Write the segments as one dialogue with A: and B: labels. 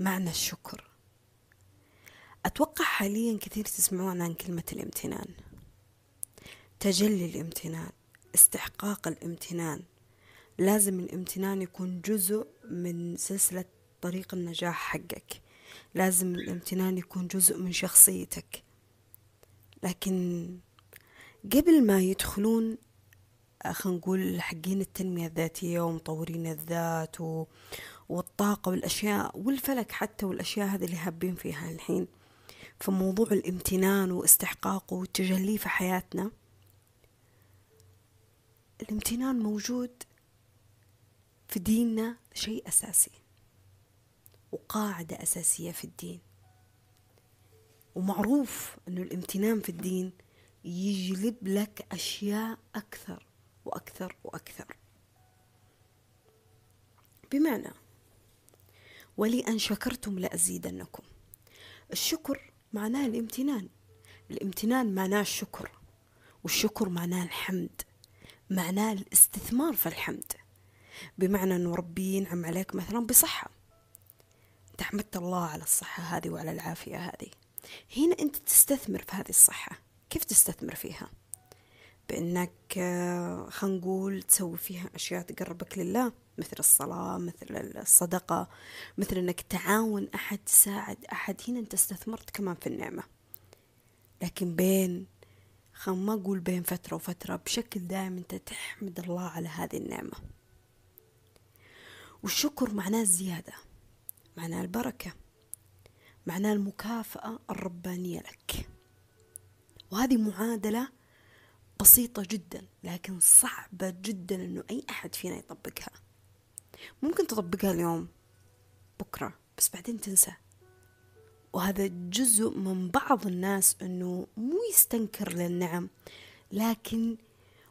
A: معنى الشكر. أتوقع حاليا كثير تسمعون عن كلمة الامتنان. تجلي الامتنان استحقاق الامتنان. لازم الامتنان يكون جزء من سلسلة طريق النجاح حقك. لازم الامتنان يكون جزء من شخصيتك. لكن قبل ما يدخلون خلينا نقول حقين التنمية الذاتية ومطورين الذات و... والطاقة والأشياء والفلك حتى والأشياء هذه اللي هابين فيها الحين. في موضوع الامتنان واستحقاقه والتجلي في حياتنا. الامتنان موجود في ديننا شيء أساسي وقاعدة أساسية في الدين. ومعروف أنه الامتنان في الدين يجلب لك أشياء أكثر وأكثر وأكثر. بمعنى ولئن شكرتم لأزيدنكم. الشكر معناه الامتنان. الامتنان معناه الشكر والشكر معناه الحمد معناه الاستثمار في الحمد. بمعنى أنه ربي ينعم عليك مثلا بصحة. أنت حمدت الله على الصحة هذه وعلى العافية هذه. هنا أنت تستثمر في هذه الصحة. كيف تستثمر فيها؟ بأنك آه، خلينا نقول تسوي فيها أشياء تقربك لله. مثل الصلاة مثل الصدقة مثل أنك تعاون أحد تساعد أحد. هنا أنت استثمرت كمان في النعمة. لكن بين خلينا ما أقول بين فترة وفترة بشكل دائم أنت تحمد الله على هذه النعمة. والشكر معناه الزيادة معناه البركة معناه المكافأة الربانية لك. وهذه معادلة بسيطة جدا لكن صعبة جدا إنه أي أحد فينا يطبقها. ممكن تطبقها اليوم. بكرة. بس بعدين تنسى. وهذا جزء من بعض الناس إنه مو يستنكر للنعم لكن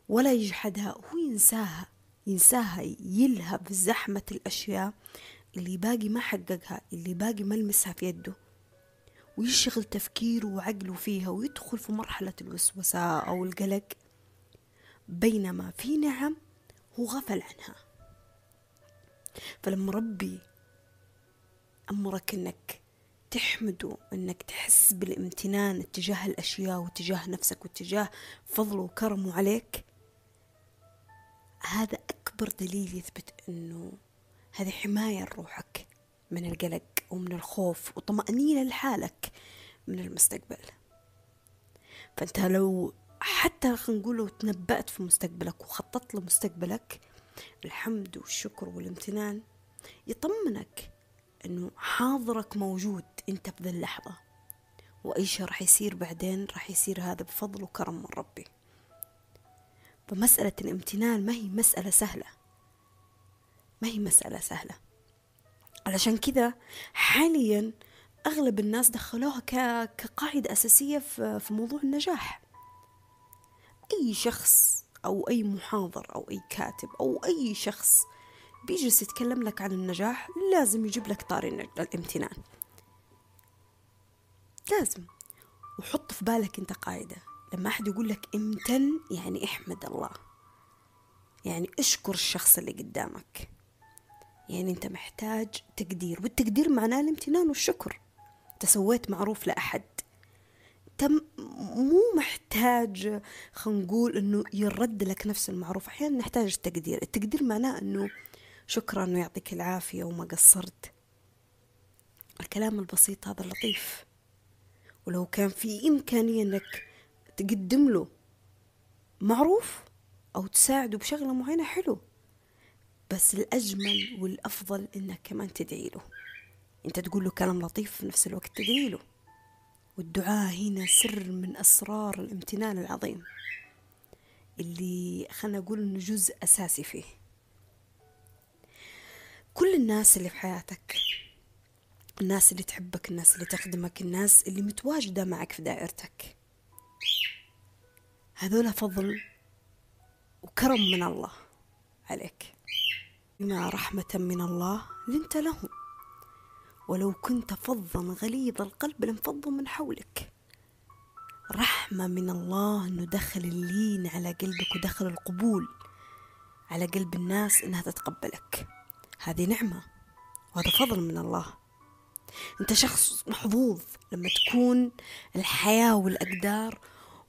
A: ولا يجحدها. هو ينساها. ينساها. يلهب زحمة الأشياء اللي باقي ما حققها اللي باقي ما لمسها في يده. ويشغل تفكيره وعقله فيها ويدخل في مرحلة الوسوسة أو القلق. بينما في نعم هو غفل عنها. فلما ربي أمرك أنك تحمده أنك تحس بالامتنان اتجاه الأشياء واتجاه نفسك واتجاه فضله وكرمه عليك هذا أكبر دليل يثبت أنه هذه حماية لروحك من القلق ومن الخوف وطمأنينة لحالك من المستقبل. فأنت لو حتى خلينا نقول لو تنبأت في مستقبلك وخططت لمستقبلك الحمد والشكر والامتنان. يطمنك إنه حاضرك موجود أنت ذا اللحظة. واي شيء راح يصير بعدين راح يصير هذا بفضل وكرم من ربي. فمسألة الامتنان ما هي مسألة سهلة. ما هي مسألة سهلة. علشان كذا حاليا أغلب الناس دخلوها كقاعدة أساسية في موضوع النجاح. أي شخص أو أي محاضر أو أي كاتب أو أي شخص بيجلس يتكلم لك عن النجاح لازم يجيب لك طاري الامتنان. لازم. وحط في بالك أنت قاعدة. لما أحد يقول لك امتن يعني احمد الله. يعني اشكر الشخص اللي قدامك. يعني أنت محتاج تقدير والتقدير معناه الامتنان والشكر. أنت سويت معروف لأحد. أنت مو محتاج خلينا نقول إنه يرد لك نفس المعروف. أحيانا نحتاج التقدير. التقدير معناه إنه شكرا ويعطيك العافية وما قصرت. الكلام البسيط هذا لطيف. ولو كان في إمكانية أنك تقدم له معروف أو تساعده بشغلة معينة حلو. بس الأجمل والأفضل إنك كمان تدعي له. أنت تقول له كلام لطيف في نفس الوقت تدعي له. والدعاء هنا سر من أسرار الامتنان العظيم اللي خلنا أقول إنه جزء أساسي فيه. كل الناس اللي في حياتك الناس اللي تحبك الناس اللي تخدمك الناس اللي متواجدة معك في دائرتك هذول فضل وكرم من الله عليك. بما رحمة من الله لنت لهم. ولو كنت فظا غليظ القلب لانفضوا من حولك. رحمة من الله أنه دخل اللين على قلبك ودخل القبول على قلب الناس أنها تتقبلك. هذه نعمة وهذا فضل من الله. أنت شخص محظوظ لما تكون الحياة والأقدار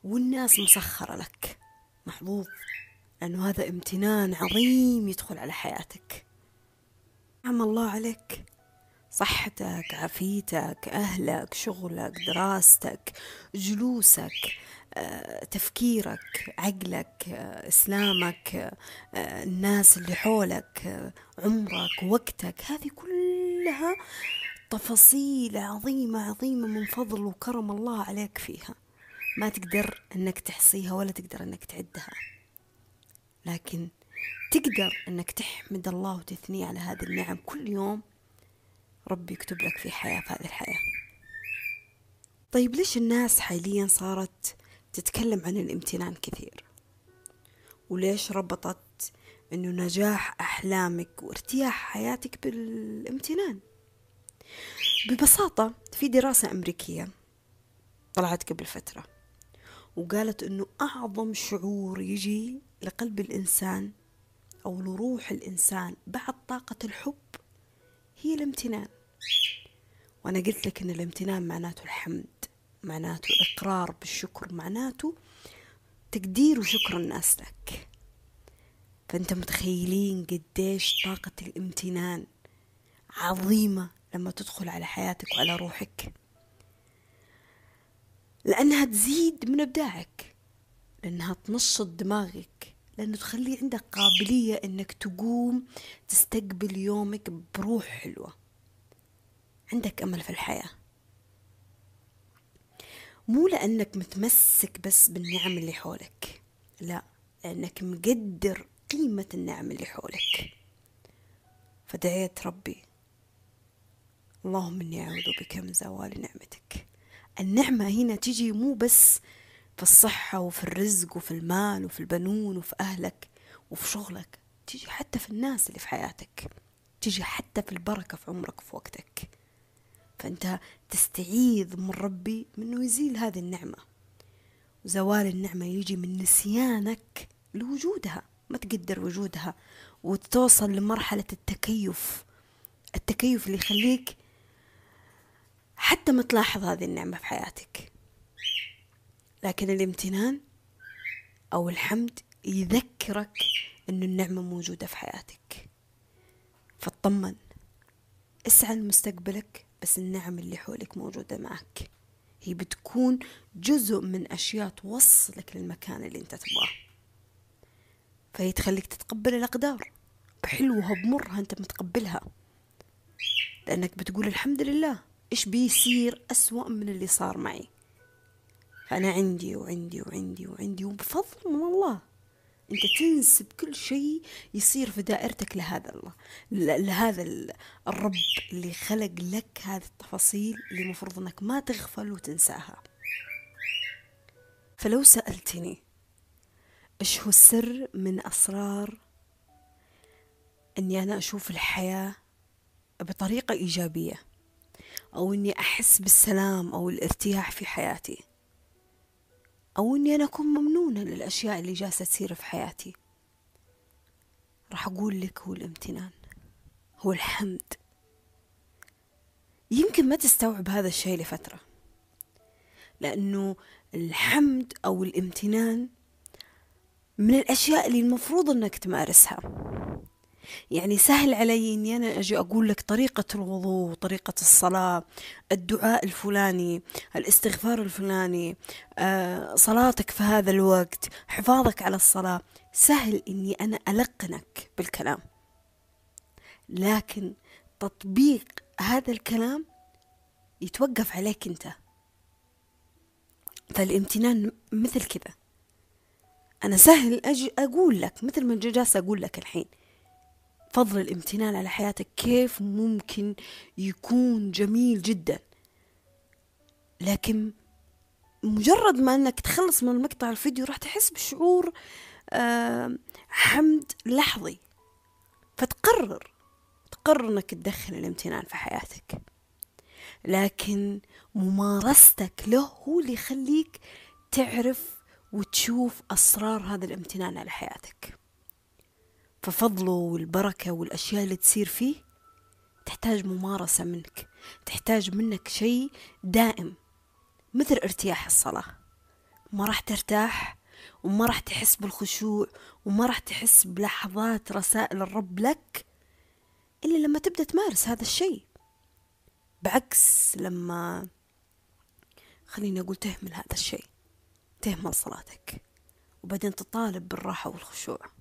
A: والناس مسخرة لك. محظوظ لأنه هذا امتنان عظيم يدخل على حياتك. نعم الله عليك. صحتك عافيتك أهلك شغلك دراستك جلوسك آه، تفكيرك عقلك آه، إسلامك آه، الناس اللي حولك عمرك وقتك. هذه كلها تفاصيل عظيمة عظيمة من فضل وكرم الله عليك فيها. ما تقدر إنك تحصيها ولا تقدر إنك تعدها. لكن تقدر إنك تحمد الله وتثنيه على هذه النعم كل يوم ربي يكتب لك في حياة في هذه الحياة. طيب ليش الناس حاليا صارت تتكلم عن الامتنان كثير؟ وليش ربطت إنه نجاح أحلامك وارتياح حياتك بالامتنان؟ ببساطة في دراسة أمريكية طلعت قبل فترة وقالت أنه أعظم شعور يجي لقلب الإنسان أو لروح الإنسان بعد طاقة الحب هي الامتنان. وأنا قلت لك أن الامتنان معناته الحمد معناته الإقرار بالشكر معناته تقدير وشكر الناس لك. فأنت متخيلين قديش طاقة الامتنان عظيمة لما تدخل على حياتك وعلى روحك. لأنها تزيد من إبداعك لأنها تنشط دماغك لأنه تخلي عندك قابلية إنك تقوم تستقبل يومك بروح حلوة. عندك أمل في الحياة. مو لأنك متمسك بس بالنعم اللي حولك. لا لأنك مقدر قيمة النعم اللي حولك. فدعيت ربي اللهم إني أعوذ بك من زوال نعمتك. النعمة هنا تجي مو بس في الصحة وفي الرزق وفي المال وفي البنون وفي أهلك وفي شغلك تجي حتى في الناس اللي في حياتك. تجي حتى في البركة في عمرك وفي وقتك. فأنت تستعيذ من ربي منه يزيل هذه النعمة. وزوال النعمة يجي من نسيانك لوجودها. ما تقدر وجودها. وتوصل لمرحلة التكيف. التكيف اللي يخليك حتى ما تلاحظ هذه النعمة في حياتك. لكن الامتنان أو الحمد يذكرك أن النعمة موجودة في حياتك. فاطمن اسعى لمستقبلك. بس النعم اللي حولك موجودة معك. هي بتكون جزء من أشياء توصلك للمكان اللي أنت تبغاه. فهي تخليك تتقبل الأقدار. بحلوها بمرها أنت متقبلها. لأنك بتقول الحمد لله. إيش بيصير أسوأ من اللي صار معي؟ فأنا عندي وعندي وعندي وعندي وبفضل من الله. أنت تنسب كل شيء يصير في دائرتك لهذا الله لهذا الرب اللي خلق لك هذه التفاصيل اللي المفروض أنك ما تغفل وتنساها. فلو سألتني إيش هو السر من أسرار أني أنا أشوف الحياة بطريقة إيجابية أو إني أحس بالسلام أو الارتياح في حياتي؟ أو إني أنا أكون ممنونة للأشياء اللي جالسة تصير في حياتي. راح أقول لك هو الامتنان هو الحمد. يمكن ما تستوعب هذا الشيء لفترة لأنه الحمد أو الامتنان من الأشياء اللي المفروض أنك تمارسها. يعني سهل علي إني أنا أجي أقول لك طريقة الوضوء طريقة الصلاة الدعاء الفلاني الاستغفار الفلاني آه، صلاتك في هذا الوقت حفاظك على الصلاة. سهل إني أنا ألقنك بالكلام. لكن تطبيق هذا الكلام يتوقف عليك أنت. فالامتنان مثل كذا. أنا سهل أجي أقول لك مثل ما جالسه أقول لك الحين. فضل الامتنان على حياتك كيف ممكن يكون جميل جدا. لكن مجرد ما إنك تخلص من المقطع الفيديو راح تحس بشعور حمد لحظي. فتقرر تقرر إنك تدخل الامتنان في حياتك. لكن ممارستك له هو اللي يخليك تعرف وتشوف أسرار هذا الامتنان على حياتك. ففضله والبركة والأشياء اللي تصير فيه تحتاج ممارسة منك. تحتاج منك شيء دائم مثل ارتياح الصلاة. ما راح ترتاح وما راح تحس بالخشوع وما راح تحس بلحظات رسائل الرب لك إلا لما تبدأ تمارس هذا الشيء. بعكس لما خليني أقول تهمل هذا الشيء تهمل صلاتك. وبعدين تطالب بالراحة والخشوع.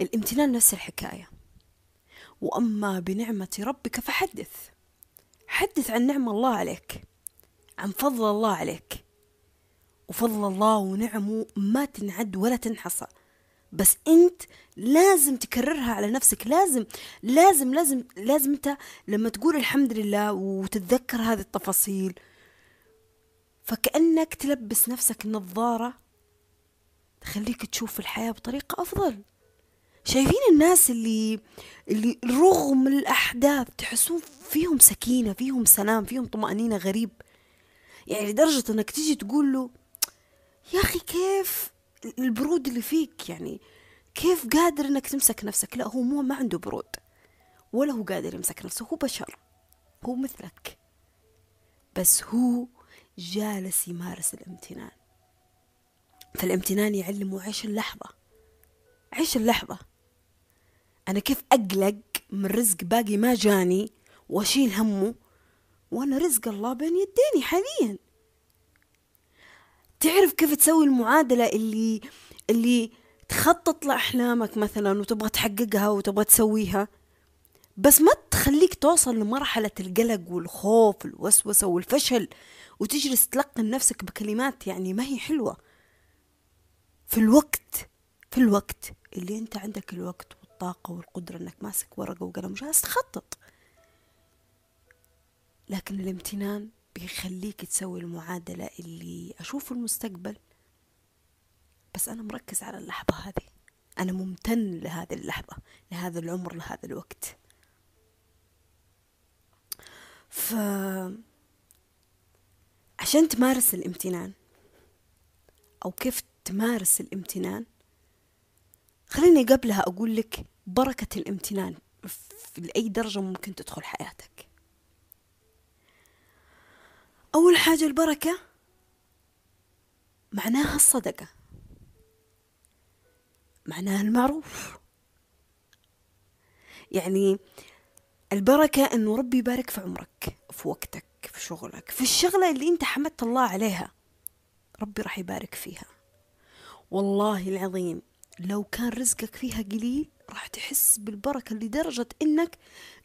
A: الامتنان نفس الحكاية. وأما بنعمة ربك فحدث. حدث عن نعم الله عليك عن فضل الله عليك. وفضل الله ونعمه ما تنعد ولا تنحصى. بس أنت لازم تكررها على نفسك. لازم لازم لازم لازم أنت لما تقول الحمد لله وتتذكر هذه التفاصيل فكأنك تلبس نفسك نظارة تخليك تشوف الحياة بطريقة أفضل. شايفين الناس اللي اللي رغم الأحداث تحسون فيهم سكينة فيهم سلام فيهم طمأنينة غريب. يعني لدرجة إنك تيجي تقول له يا أخي كيف البرود اللي فيك؟ يعني كيف قادر إنك تمسك نفسك؟ لا هو مو ما عنده برود. ولا هو قادر يمسك نفسه هو بشر هو مثلك. بس هو جالس يمارس الامتنان. فالامتنان يعلمه عيش اللحظة عيش اللحظة. أنا كيف أقلق من رزق باقي ما جاني وأشيل همه وأنا رزق الله بين يديني حاليا. تعرف كيف تسوي المعادلة اللي اللي تخطط لأحلامك مثلا وتبغى تحققها وتبغى تسويها؟ بس ما تخليك توصل لمرحلة القلق والخوف والوسوسة والفشل وتجلس تلقن نفسك بكلمات يعني ما هي حلوة. في الوقت في الوقت اللي أنت عندك الوقت والطاقة والقدرة إنك ماسك ورقة وقلم وجالس تخطط. لكن الامتنان بيخليك تسوي المعادلة اللي أشوف المستقبل. بس أنا مركز على اللحظة هذه. أنا ممتن لهذه اللحظة لهذا العمر لهذا الوقت. ف عشان تمارس الامتنان أو كيف تمارس الامتنان خليني قبلها أقول لك بركة الامتنان. في أي درجة ممكن تدخل حياتك. أول حاجة البركة معناها الصدقة. معناها المعروف. يعني البركة أنه ربي يبارك في عمرك في وقتك في شغلك في الشغلة اللي أنت حمدت الله عليها ربي راح يبارك فيها. والله العظيم لو كان رزقك فيها قليل راح تحس بالبركة لدرجة إنك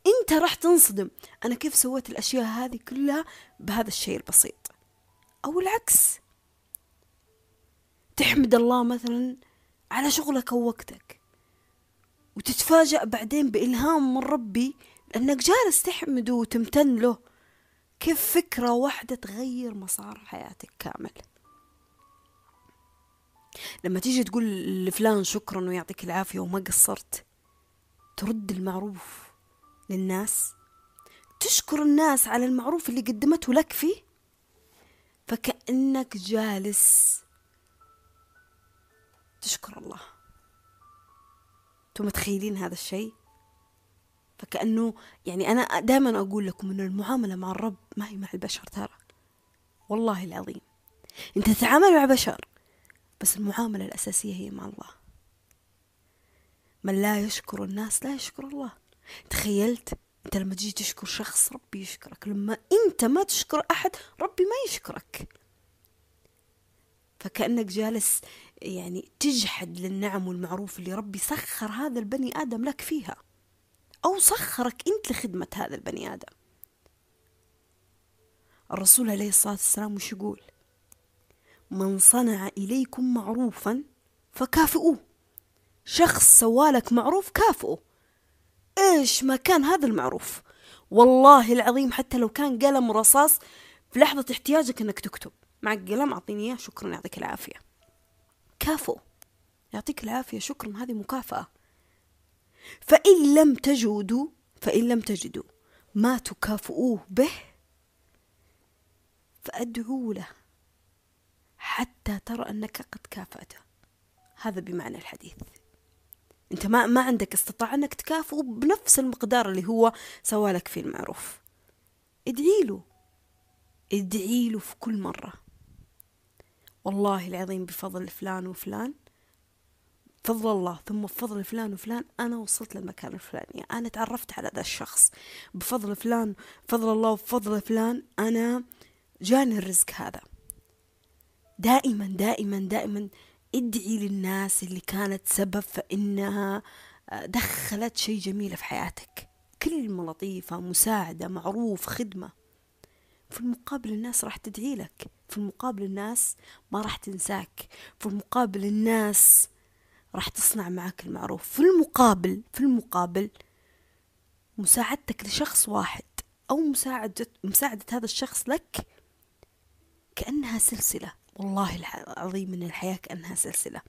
A: أنت راح تنصدم. أنا كيف سويت الأشياء هذه كلها؟ بهذا الشيء البسيط. أو العكس. تحمد الله مثلا على شغلك أو وقتك. وتتفاجأ بعدين بإلهام من ربي لأنك جالس تحمده وتمتن له. كيف فكرة واحدة تغير مسار حياتك كامل. لما تيجي تقول لفلان شكرا ويعطيك العافية وما قصرت ترد المعروف للناس؟ تشكر الناس على المعروف اللي قدمته لك فيه؟ فكأنك جالس تشكر الله. أنتم متخيلين هذا الشيء؟ فكأنه يعني أنا دائما أقول لكم أن المعاملة مع الرب ما هي مع البشر ترى. والله العظيم. أنت تتعامل مع بشر بس المعاملة الأساسية هي مع الله. من لا يشكر الناس لا يشكر الله. تخيلت؟ أنت لما تجي تشكر شخص ربي يشكرك. لما أنت ما تشكر أحد ربي ما يشكرك. فكأنك جالس يعني تجحد للنعم والمعروف اللي ربي سخر هذا البني آدم لك فيها. أو سخرك أنت لخدمة هذا البني آدم. الرسول عليه الصلاة والسلام وش يقول؟ من صنع إليكم معروفا فكافئوه. شخص سوالك معروف كافئه. إيش ما كان هذا المعروف؟ والله العظيم حتى لو كان قلم رصاص في لحظة احتياجك إنك تكتب. معك قلم أعطيني إياه شكرا يعطيك العافية. كافئ يعطيك العافية شكرا هذه مكافأة. فإن لم تجدوا فإن لم تجدوا ما تكافئوه به فأدعوا له. حتى ترى أنك قد كافأته هذا بمعنى الحديث. أنت ما ما عندك استطاعة أنك تكافئه بنفس المقدار اللي هو سوالك فيه المعروف. ادعي له ادعي له في كل مرة. والله العظيم بفضل فلان وفلان. فضل الله. ثم بفضل فلان وفلان. أنا وصلت للمكان الفلاني. أنا تعرفت على ذا الشخص. بفضل فلان فضل الله وفضل فلان. أنا جاني الرزق هذا. دائما دائما دائما ادعي للناس اللي كانت سبب فإنها دخلت شيء جميل في حياتك. كلمة لطيفة مساعدة معروف خدمة. في المقابل الناس راح تدعي لك. في المقابل الناس ما راح تنساك. في المقابل الناس راح تصنع معك المعروف. في المقابل في المقابل مساعدتك لشخص واحد أو مساعدة مساعدة هذا الشخص لك كأنها سلسلة. والله العظيم من الحياة كأنها سلسلة.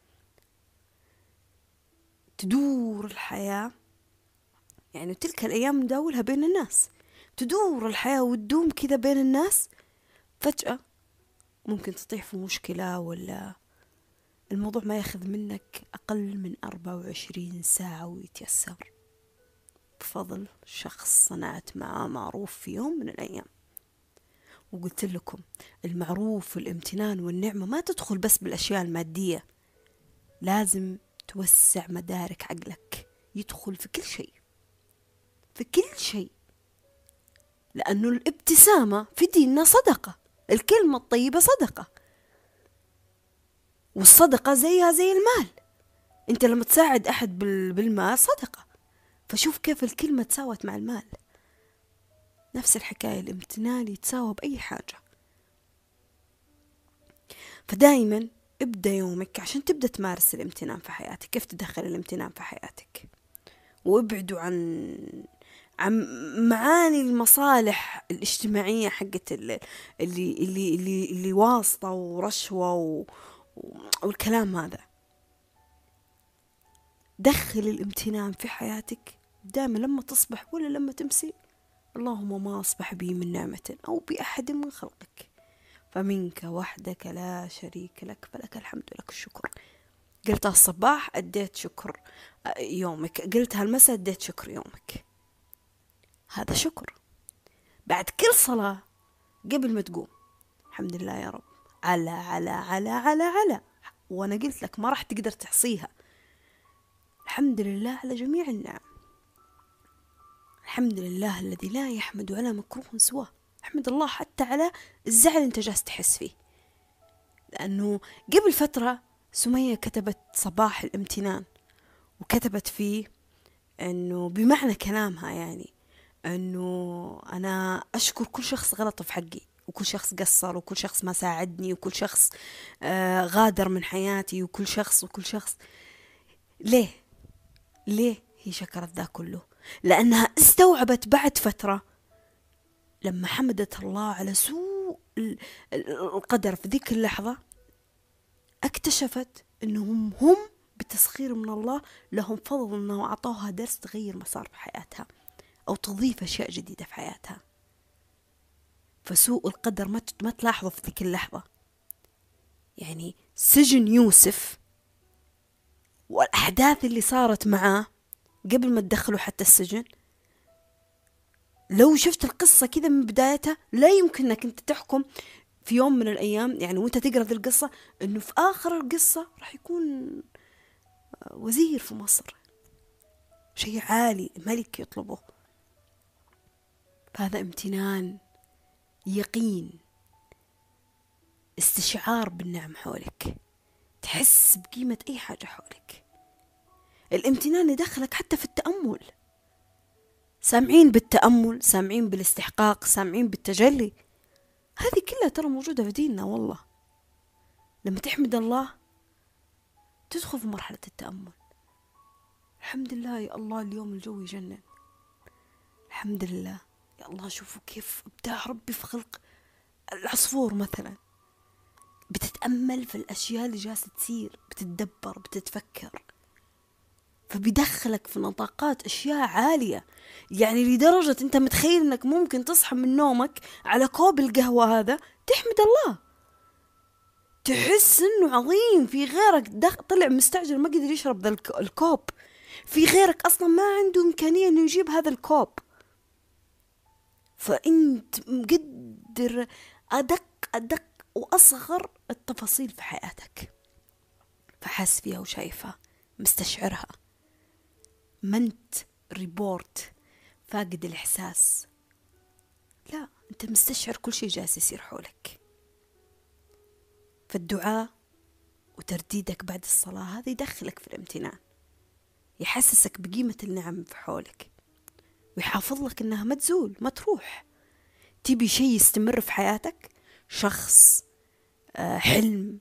A: تدور الحياة يعني تلك الأيام نداولها بين الناس. تدور الحياة وتدوم كذا بين الناس فجأة ممكن تطيح في مشكلة ولا الموضوع ما ياخذ منك أقل من أربعة وعشرين ساعة ويتيسر. بفضل شخص صنعت معاه معروف في يوم من الأيام. وقلت لكم المعروف والامتنان والنعمة ما تدخل بس بالأشياء المادية. لازم توسع مدارك عقلك يدخل في كل شيء في كل شيء. لأنه الابتسامة في ديننا صدقة الكلمة الطيبة صدقة. والصدقة زيها زي المال. أنت لما تساعد أحد بالمال صدقة. فشوف كيف الكلمة تساوت مع المال. نفس الحكاية الامتنان يتساوى بأي حاجة. فدايما ابدأ يومك عشان تبدأ تمارس الامتنان في حياتك. كيف تدخل الامتنان في حياتك؟ وابعدوا عن عن معاني المصالح الاجتماعية حقت اللي اللي اللي اللي, اللي واسطة ورشوة و والكلام هذا. دخل الامتنان في حياتك دائما لما تصبح ولا لما تمسي. اللهم ما أصبح بي من نعمة أو بأحد من خلقك. فمنك وحدك لا شريك لك فلك الحمد لك الشكر. قلتها الصباح أديت شكر يومك. قلتها المساء أديت شكر يومك. هذا شكر. بعد كل صلاة قبل ما تقوم الحمد لله يا رب. على على على على على. وأنا قلت لك ما راح تقدر تحصيها. الحمد لله على جميع النعم. الحمد لله الذي لا يحمد على مكروه سواه. أحمد الله حتى على الزعل أنت جالس تحس فيه. لأنه قبل فترة سمية كتبت صباح الامتنان وكتبت فيه أنه بمعنى كلامها يعني أنه أنا أشكر كل شخص غلط في حقي وكل شخص قصر وكل شخص ما ساعدني وكل شخص آه غادر من حياتي وكل شخص وكل شخص. ليه؟ ليه هي شكرت ذا كله؟ لأنها استوعبت بعد فترة لما حمدت الله على سوء القدر في ذيك اللحظة اكتشفت إنهم هم بتسخير من الله لهم فضل إنه أعطوها درس تغير مسار في حياتها أو تضيف أشياء جديدة في حياتها. فسوء القدر ما ما تلاحظه في ذيك اللحظة. يعني سجن يوسف والأحداث اللي صارت معاه قبل ما تدخلوا حتى السجن. لو شفت القصة كذا من بدايتها لا يمكن إنك أنت تحكم في يوم من الأيام يعني وأنت تقرأ ذي القصة إنه في آخر القصة راح يكون وزير في مصر. شيء عالي ملك يطلبه. فهذا امتنان يقين استشعار بالنعم حولك. تحس بقيمة أي حاجة حولك. الامتنان يدخلك حتى في التأمل. سامعين بالتأمل سامعين بالاستحقاق سامعين بالتجلي. هذه كلها ترى موجودة في ديننا والله. لما تحمد الله تدخل في مرحلة التأمل. الحمد لله يا الله اليوم الجو يجنن. الحمد لله. يا الله شوفوا كيف أبداع ربي في خلق العصفور مثلا. بتتأمل في الأشياء اللي جالسة تصير بتتدبر بتتفكر. فبيدخلك في نطاقات أشياء عالية. يعني لدرجة أنت متخيل أنك ممكن تصحى من نومك على كوب القهوة هذا تحمد الله. تحس إنه عظيم. في غيرك دخ... طلع مستعجل ما قدر يشرب ذا الكوب. في غيرك أصلا ما عنده إمكانية إنه يجيب هذا الكوب. فأنت مقدر أدق أدق وأصغر التفاصيل في حياتك. فحاس فيها وشايفها مستشعرها. منت ريبورت فاقد الإحساس. لا أنت مستشعر كل شيء جالس يصير حولك. فالدعاء وترديدك بعد الصلاة هذا يدخلك في الامتنان يحسسك بقيمة النعم في حولك ويحافظ لك إنها ما تزول ما تروح. تبي شيء يستمر في حياتك؟ شخص آه، حلم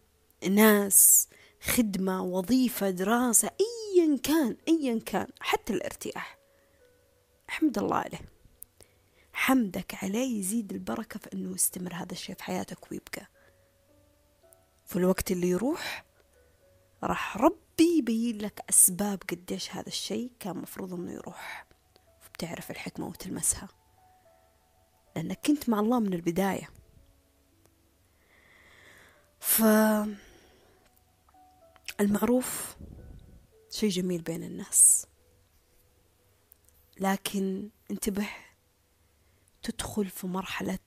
A: ناس خدمة وظيفة دراسة كان أيا كان حتى الارتياح. احمد الله عليه. حمدك عليه يزيد البركة في أنه يستمر هذا الشيء في حياتك ويبقى. في الوقت اللي يروح راح ربي يبين لك أسباب قديش هذا الشيء كان مفروض أنه يروح. بتعرف الحكمة وتلمسها. لأنك كنت مع الله من البداية. ف المعروف شيء جميل بين الناس. لكن انتبه تدخل في مرحلة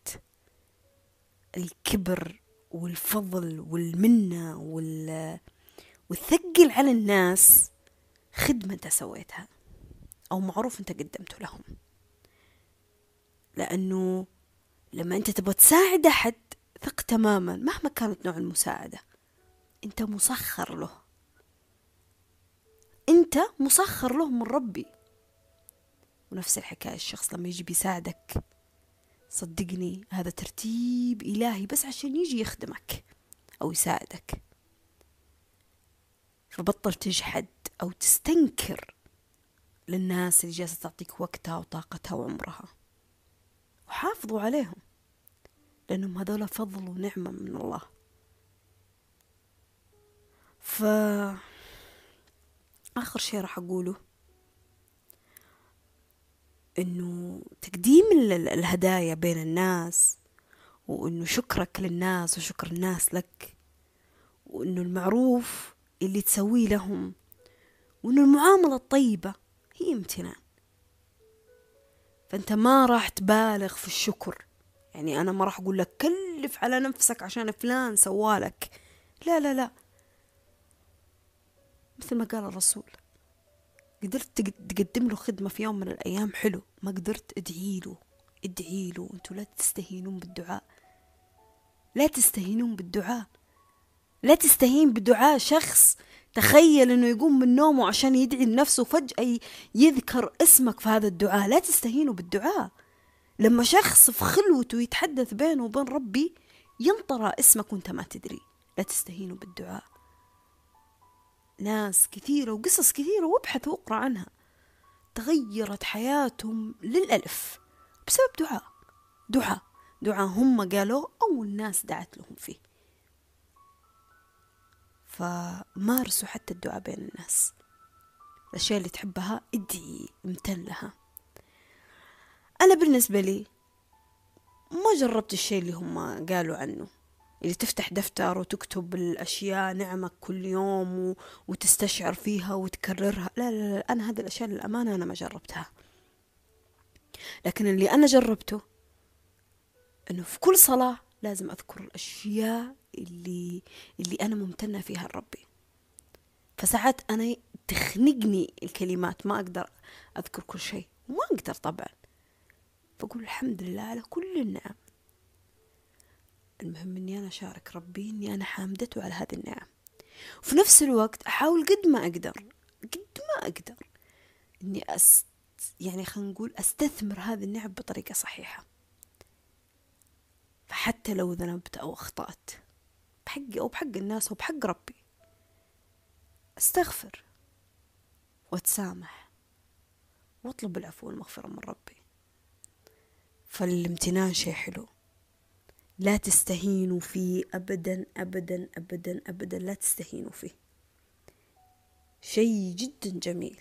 A: الكبر والفضل والمنة وال... والثقل على الناس خدمة انت سويتها أو معروف انت قدمته لهم. لأنه لما انت تبغى تساعد أحد ثق تماما. مهما كانت نوع المساعدة انت مسخر له. أنت مسخر له من ربي. ونفس الحكاية الشخص لما يجي بيساعدك صدقني هذا ترتيب إلهي بس عشان يجي يخدمك أو يساعدك. فبطل تجحد أو تستنكر للناس اللي جالسة تعطيك وقتها وطاقتها وعمرها. وحافظوا عليهم لأنهم هذول فضل ونعمة من الله. ف آخر شيء راح أقوله. إنه تقديم الهدايا بين الناس وإنه شكرك للناس وشكر الناس لك وإنه المعروف اللي تسويه لهم وإنه المعاملة الطيبة هي امتنان. فأنت ما راح تبالغ في الشكر. يعني أنا ما راح أقول لك كلف على نفسك عشان فلان سوالك. لا لا لا. مثل ما قال الرسول. قدرت تقدم له خدمة في يوم من الأيام حلو. ما قدرت ادعي له. ادعي له. أنتوا لا تستهينون بالدعاء. لا تستهينون بالدعاء. لا تستهين بدعاء شخص تخيل إنه يقوم من نومه عشان يدعي لنفسه فجأة يذكر اسمك في هذا الدعاء. لا تستهينوا بالدعاء. لما شخص في خلوته يتحدث بينه وبين ربي ينطر اسمك وانت ما تدري. لا تستهينوا بالدعاء. ناس كثيرة وقصص كثيرة وابحث واقرأ عنها. تغيرت حياتهم للألف بسبب دعاء. دعاء. دعاء هم قالوه أو الناس دعت لهم فيه. فمارسوا حتى الدعاء بين الناس. الأشياء اللي تحبها ادعي امتن لها. أنا بالنسبة لي ما جربت الشيء اللي هم قالوا عنه. اللي تفتح دفتر وتكتب الأشياء نعمك كل يوم و... وتستشعر فيها وتكررها. لا, لا لا أنا هذه الأشياء للأمانة أنا ما جربتها. لكن اللي أنا جربته أنه في كل صلاة لازم أذكر الأشياء اللي اللي أنا ممتنة فيها لربي. فساعات أنا تخنقني الكلمات ما أقدر أذكر كل شيء. وما أقدر طبعا. فأقول الحمد لله على كل النعم. المهم إني أنا أشارك ربي إني أنا حامدته على هذه النعم. وفي نفس الوقت أحاول قد ما أقدر قد ما أقدر إني أست يعني خلينا نقول أستثمر هذه النعم بطريقة صحيحة. فحتى لو ذنبت أو أخطأت بحقي أو بحق الناس أو بحق ربي أستغفر وأتسامح وأطلب العفو والمغفرة من ربي. فالامتنان شيء حلو. لا تستهينوا فيه أبدا أبدا أبدا أبدا لا تستهينوا فيه. شيء جدا جميل.